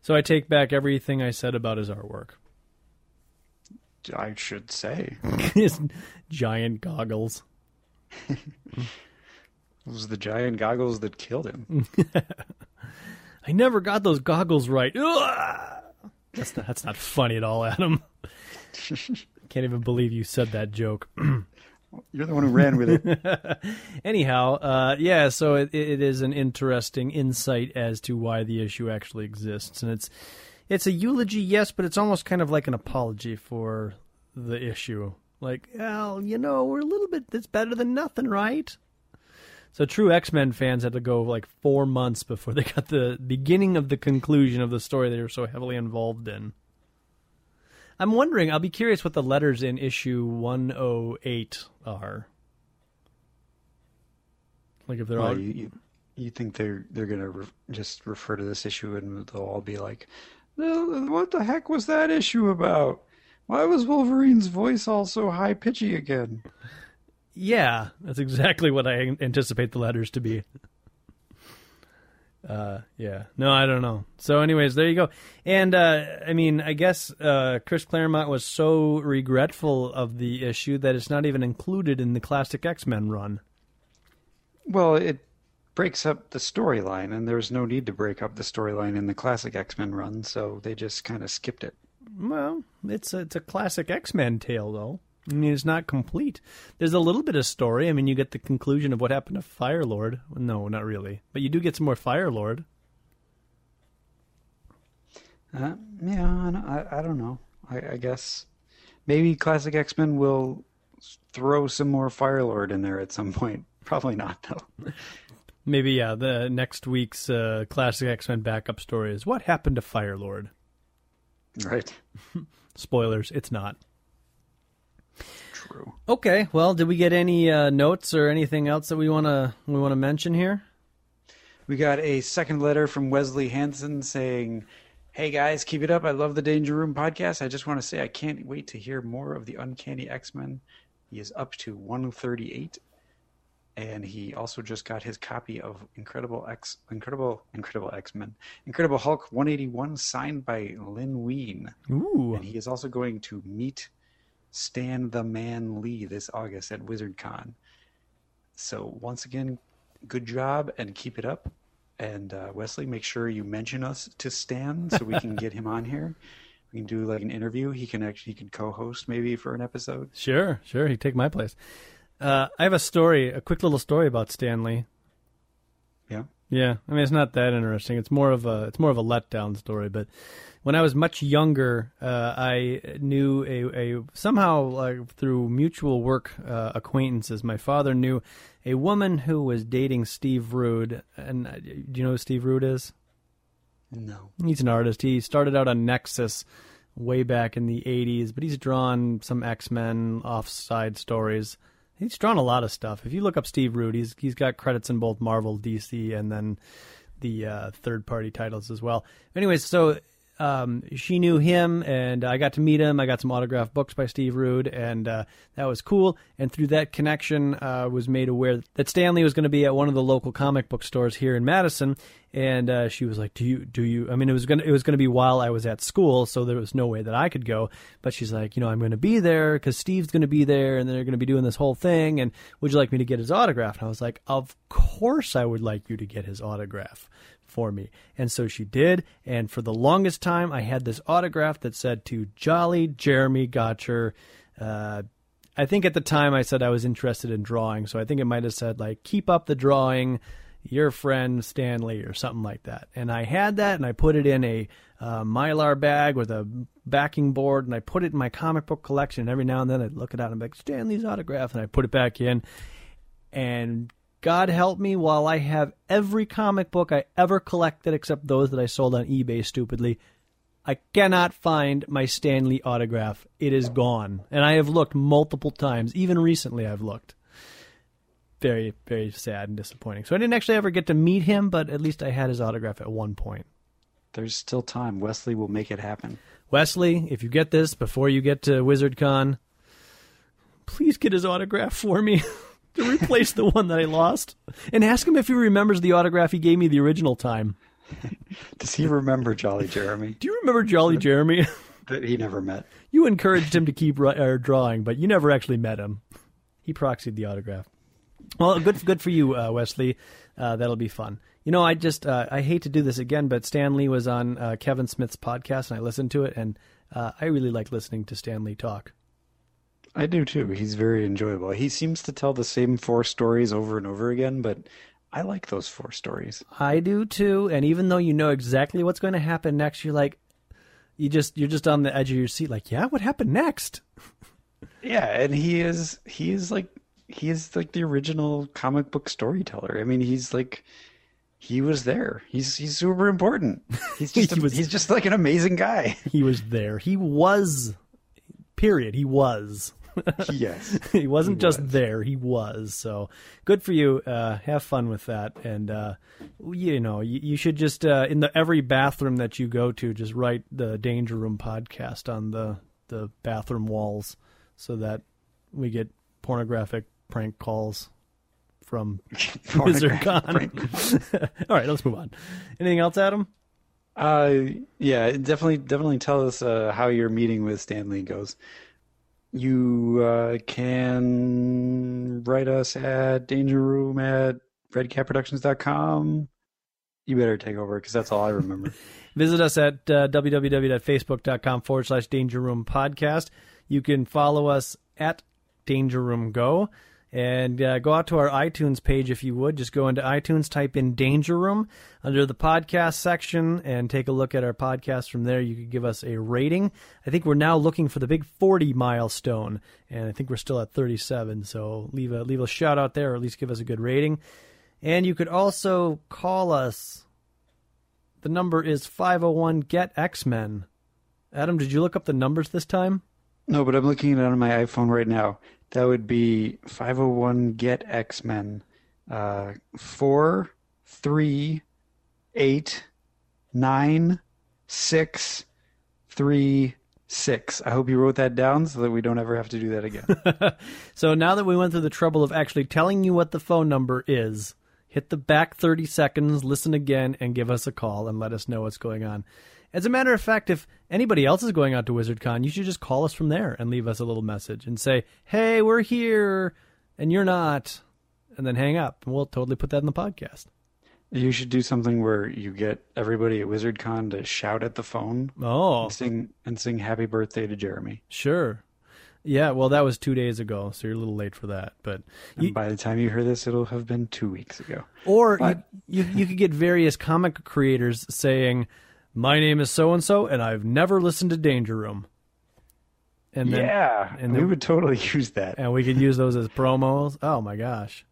So I take back everything I said about his artwork. I should say. his giant goggles. it was the giant goggles that killed him. I never got those goggles right. That's not, that's not funny at all, Adam. Can't even believe you said that joke. You're the one who ran with it. Anyhow, uh, yeah, so it, it is an interesting insight as to why the issue actually exists, and it's it's a eulogy, yes, but it's almost kind of like an apology for the issue. Like, well, you know, we're a little bit. It's better than nothing, right? So true X Men fans had to go like four months before they got the beginning of the conclusion of the story they were so heavily involved in. I'm wondering. I'll be curious what the letters in issue 108 are. Like if they're well, all. You, you, you, think they're they're gonna re- just refer to this issue and they'll all be like, "What the heck was that issue about? Why was Wolverine's voice all so high pitchy again?" Yeah, that's exactly what I anticipate the letters to be. Uh, yeah. No, I don't know. So, anyways, there you go. And uh, I mean, I guess uh, Chris Claremont was so regretful of the issue that it's not even included in the classic X Men run. Well, it breaks up the storyline, and there's no need to break up the storyline in the classic X Men run, so they just kind of skipped it. Well, it's a, it's a classic X Men tale, though. I mean, it's not complete. There's a little bit of story. I mean, you get the conclusion of what happened to Fire Lord. No, not really. But you do get some more Fire Lord. Uh, yeah, I, I don't know. I, I guess maybe Classic X Men will throw some more Fire Lord in there at some point. Probably not, though. Maybe, yeah. The next week's uh, Classic X Men backup story is What Happened to Fire Lord? Right. Spoilers, it's not. True. Okay. Well, did we get any uh, notes or anything else that we want to we want to mention here? We got a second letter from Wesley Hanson saying, "Hey guys, keep it up. I love the Danger Room podcast. I just want to say I can't wait to hear more of the Uncanny X Men. He is up to 138. and he also just got his copy of Incredible X, Incredible, Incredible X Men, Incredible Hulk 181, signed by Len Wein. Ooh. And he is also going to meet Stan the Man Lee this August at WizardCon. So once again, good job and keep it up. And uh, Wesley, make sure you mention us to Stan so we can get him on here. We can do like an interview. He can actually he can co-host maybe for an episode. Sure, sure. He'd take my place. Uh, I have a story, a quick little story about Stan Lee. Yeah. Yeah, I mean it's not that interesting. It's more of a it's more of a letdown story. But when I was much younger, uh, I knew a, a somehow uh, through mutual work uh, acquaintances. My father knew a woman who was dating Steve Rude, and uh, do you know who Steve Rude is? No. He's an artist. He started out on Nexus way back in the '80s, but he's drawn some X Men offside stories. He's drawn a lot of stuff. If you look up Steve Rude, he's he's got credits in both Marvel, DC, and then the uh, third party titles as well. Anyways, so um, she knew him, and I got to meet him. I got some autographed books by Steve Rude, and uh, that was cool. And through that connection, uh, was made aware that Stan Lee was going to be at one of the local comic book stores here in Madison. And uh, she was like, "Do you? Do you? I mean, it was gonna it was gonna be while I was at school, so there was no way that I could go. But she's like, you know, I'm to be there because Steve's to be there, and they're to be doing this whole thing. And would you like me to get his autograph? And I was like, of course I would like you to get his autograph for me. And so she did. And for the longest time, I had this autograph that said to Jolly Jeremy Gotcher. Uh, I think at the time I said I was interested in drawing. So I think it might have said, like, keep up the drawing, your friend Stan Lee, or something like that. And I had that and I put it in a uh, mylar bag with a backing board and I put it in my comic book collection. And every now and then I'd look it out and be like, Stan Lee's autograph. And I put it back in. And God help me, while I have every comic book I ever collected except those that I sold on eBay stupidly, I cannot find my Stan Lee autograph. It is gone. And I have looked multiple times. Even recently, I've looked. Very, very sad and disappointing. So I didn't actually ever get to meet him, but at least I had his autograph at one point. There's still time. Wesley will make it happen. Wesley, if you get this before you get to WizardCon, please get his autograph for me to replace the one that I lost. And ask him if he remembers the autograph he gave me the original time. Does he remember Jolly Jeremy Do you remember Jolly Jeremy? that he never met? you encouraged him to keep uh, drawing, but you never actually met him. He proxied the autograph. Well, good, good for you, uh, Wesley. Uh, that'll be fun. You know, I just uh, I hate to do this again, but Stan Lee was on uh, Kevin Smith's podcast, and I listened to it, and uh, I really like listening to Stan Lee talk. I do too. He's very enjoyable. He seems to tell the same four stories over and over again, but I like those four stories. I do too, and even though you know exactly what's going to happen next, you're like, you just you're just on the edge of your seat, like, yeah, what happened next? Yeah, and he is he is like he is like the original comic book storyteller. I mean, he's like he was there. He's he's super important. He's just He a- was- he's just like an amazing guy. He was there. He was. Period. He was. yes. he wasn't He just was. there. He was. So good for you. Uh, have fun with that. And uh, you know, you, you should just uh, in the every bathroom that you go to, just write the Danger Room podcast on the the bathroom walls, so that we get pornographic prank calls from WizardCon. All right, let's move on. Anything else, Adam? Uh, yeah, definitely, definitely tell us uh, how your meeting with Stan Lee goes. You uh, can write us at dangerroom at redcatproductions.com. You better take over because that's all I remember. Visit us at uh, www.facebook.com forward slash Danger Room Podcast. You can follow us at Danger Room Go. And uh, go out to our iTunes page if you would. Just go into iTunes, type in Danger Room under the podcast section, and take a look at our podcast from there. You could give us a rating. I think we're now looking for the big 40 milestone, and I think we're still at 37. So leave a leave a shout out there, or at least give us a good rating. And you could also call us the number is 501 Get X Men. Adam, did you look up the numbers this time? No, but I'm looking at it on my iPhone right now. That would be 501 Get X Men. Uh, four, three, eight, nine, six, three, Six. I hope you wrote that down so that we don't ever have to do that again. So now that we went through the trouble of actually telling you what the phone number is, hit the back 30 seconds, listen again, and give us a call and let us know what's going on. As a matter of fact, if anybody else is going out to WizardCon, you should just call us from there and leave us a little message and say, hey, we're here, and you're not, and then hang up. And we'll totally put that in the podcast. you should do something where you get everybody at WizardCon to shout at the phone Oh, and sing and sing "Happy Birthday" to Jeremy. sure. Yeah, well, that was two days ago, so you're a little late for that. But And by the time you hear this, it'll have been two weeks ago. Or But- you, you you could get various comic creators saying, "My name is so and so, and I've never listened to Danger Room." And then yeah, and we would totally use that. and we could use those as promos. Oh my gosh!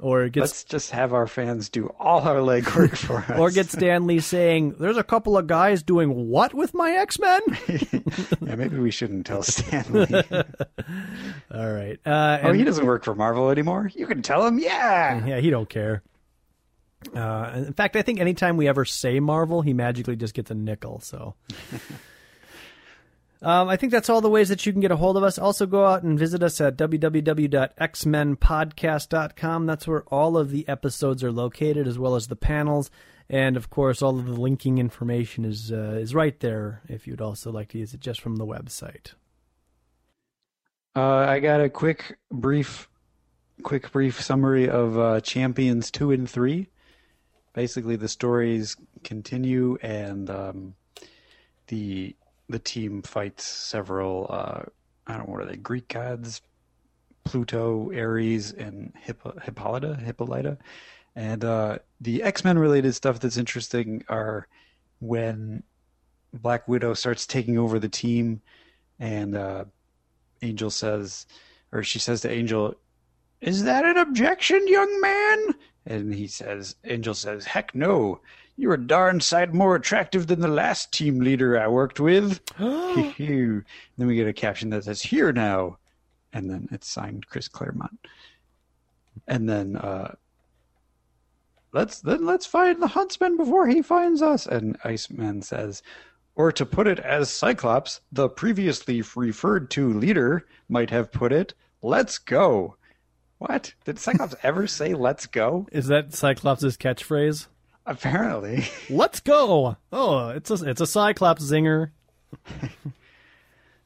Or it gets Let's just have our fans do all our legwork for us. or get Stan Lee saying, "There's a couple of guys doing what with my X Men." yeah, maybe we shouldn't tell Stan Lee. All right. Uh, oh, and- he doesn't work for Marvel anymore. You can tell him, yeah. Yeah, he don't care. Uh, in fact, I think anytime we ever say Marvel, he magically just gets a nickel. So, um, I think that's all the ways that you can get a hold of us. Also, go out and visit us at www.xmenpodcast.com. That's where all of the episodes are located, as well as the panels, and of course, all of the linking information is uh, is right there. If you'd also like to use it just from the website. Uh, I got a quick, brief, quick, brief summary of uh, Champions two and three. Basically, the stories continue, and um, the the team fights several. Uh, I don't know what are they? Greek gods, Pluto, Ares, and Hippo, Hippolyta, Hippolyta, and uh, the X Men related stuff that's interesting are when Black Widow starts taking over the team, and uh, Angel says, or she says to Angel, "Is that an objection, young man?" And he says, Angel says, "Heck no! You're a darn sight more attractive than the last team leader I worked with." then we get a caption that says, "Here now," and then it's signed Chris Claremont. And then uh, let's then let's find the huntsman before he finds us. And Iceman says, or to put it as Cyclops, the previously referred to leader, might have put it, let's go. What? Did Cyclops ever say let's go? Is that Cyclops' catchphrase? Apparently. Let's go! Oh, it's a it's a Cyclops zinger.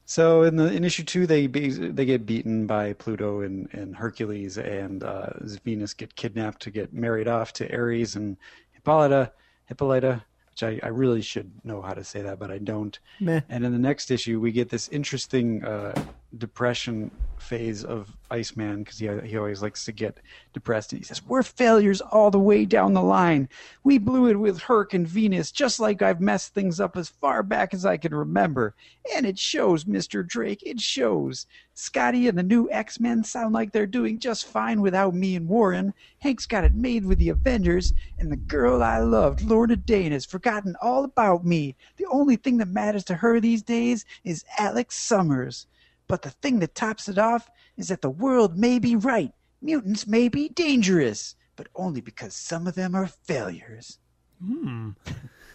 So in the in issue two, they be, they get beaten by Pluto and, and Hercules, and uh, Venus get kidnapped to get married off to Ares and Hippolyta, Hippolyta, which I, I really should know how to say that, but I don't. Meh. And in the next issue, we get this interesting uh, depression phase of Iceman because he he always likes to get depressed, and he says, "We're failures all the way down the line. We blew it with Herc and Venus, just like I've messed things up as far back as I can remember, and it shows, Mister Drake. It shows. Scotty and the new X Men sound like they're doing just fine without me and Warren. Hank's got it made with the Avengers, and the girl I loved, Lorna Dane, has forgotten all about me. The only thing that matters to her these days is Alex Summers." But the thing that tops it off is that the world may be right. Mutants may be dangerous, but only because some of them are failures. Hmm.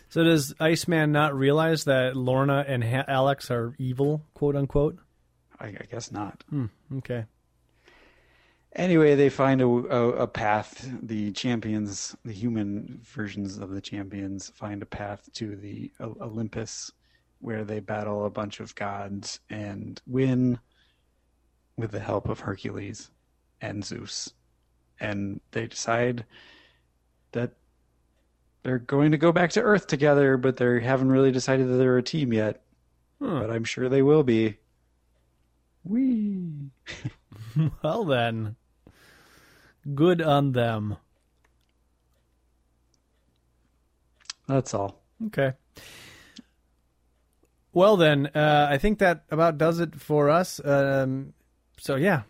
So does Iceman not realize that Lorna and ha- Alex are evil, quote unquote? I, I guess not. Okay. Anyway, they find a, a, a path. The champions, the human versions of the champions, find a path to the O- Olympus where they battle a bunch of gods and win with the help of Hercules and Zeus. And they decide that they're going to go back to Earth together, but they haven't really decided that they're a team yet. Huh. But I'm sure they will be. Whee! Well then, good on them. That's all. Okay. Well then, uh, I think that about does it for us. Um, so yeah.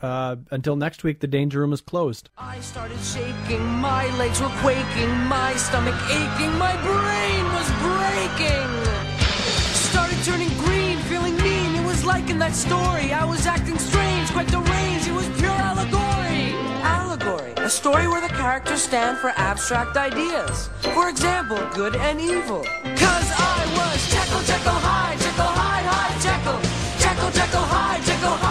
Uh, until next week, the danger room is closed. I started shaking, my legs were quaking, my stomach aching, my brain was breaking. Started turning green, feeling mean, it was like in that story. I was acting strange, quite deranged, it was pure allegory. Allegory, a story where the characters stand for abstract ideas. For example, good and evil, Jekyll, Jekyll, hi, Jekyll, hi, hi, Jekyll. Jekyll, Jekyll, hi, Jekyll, hi.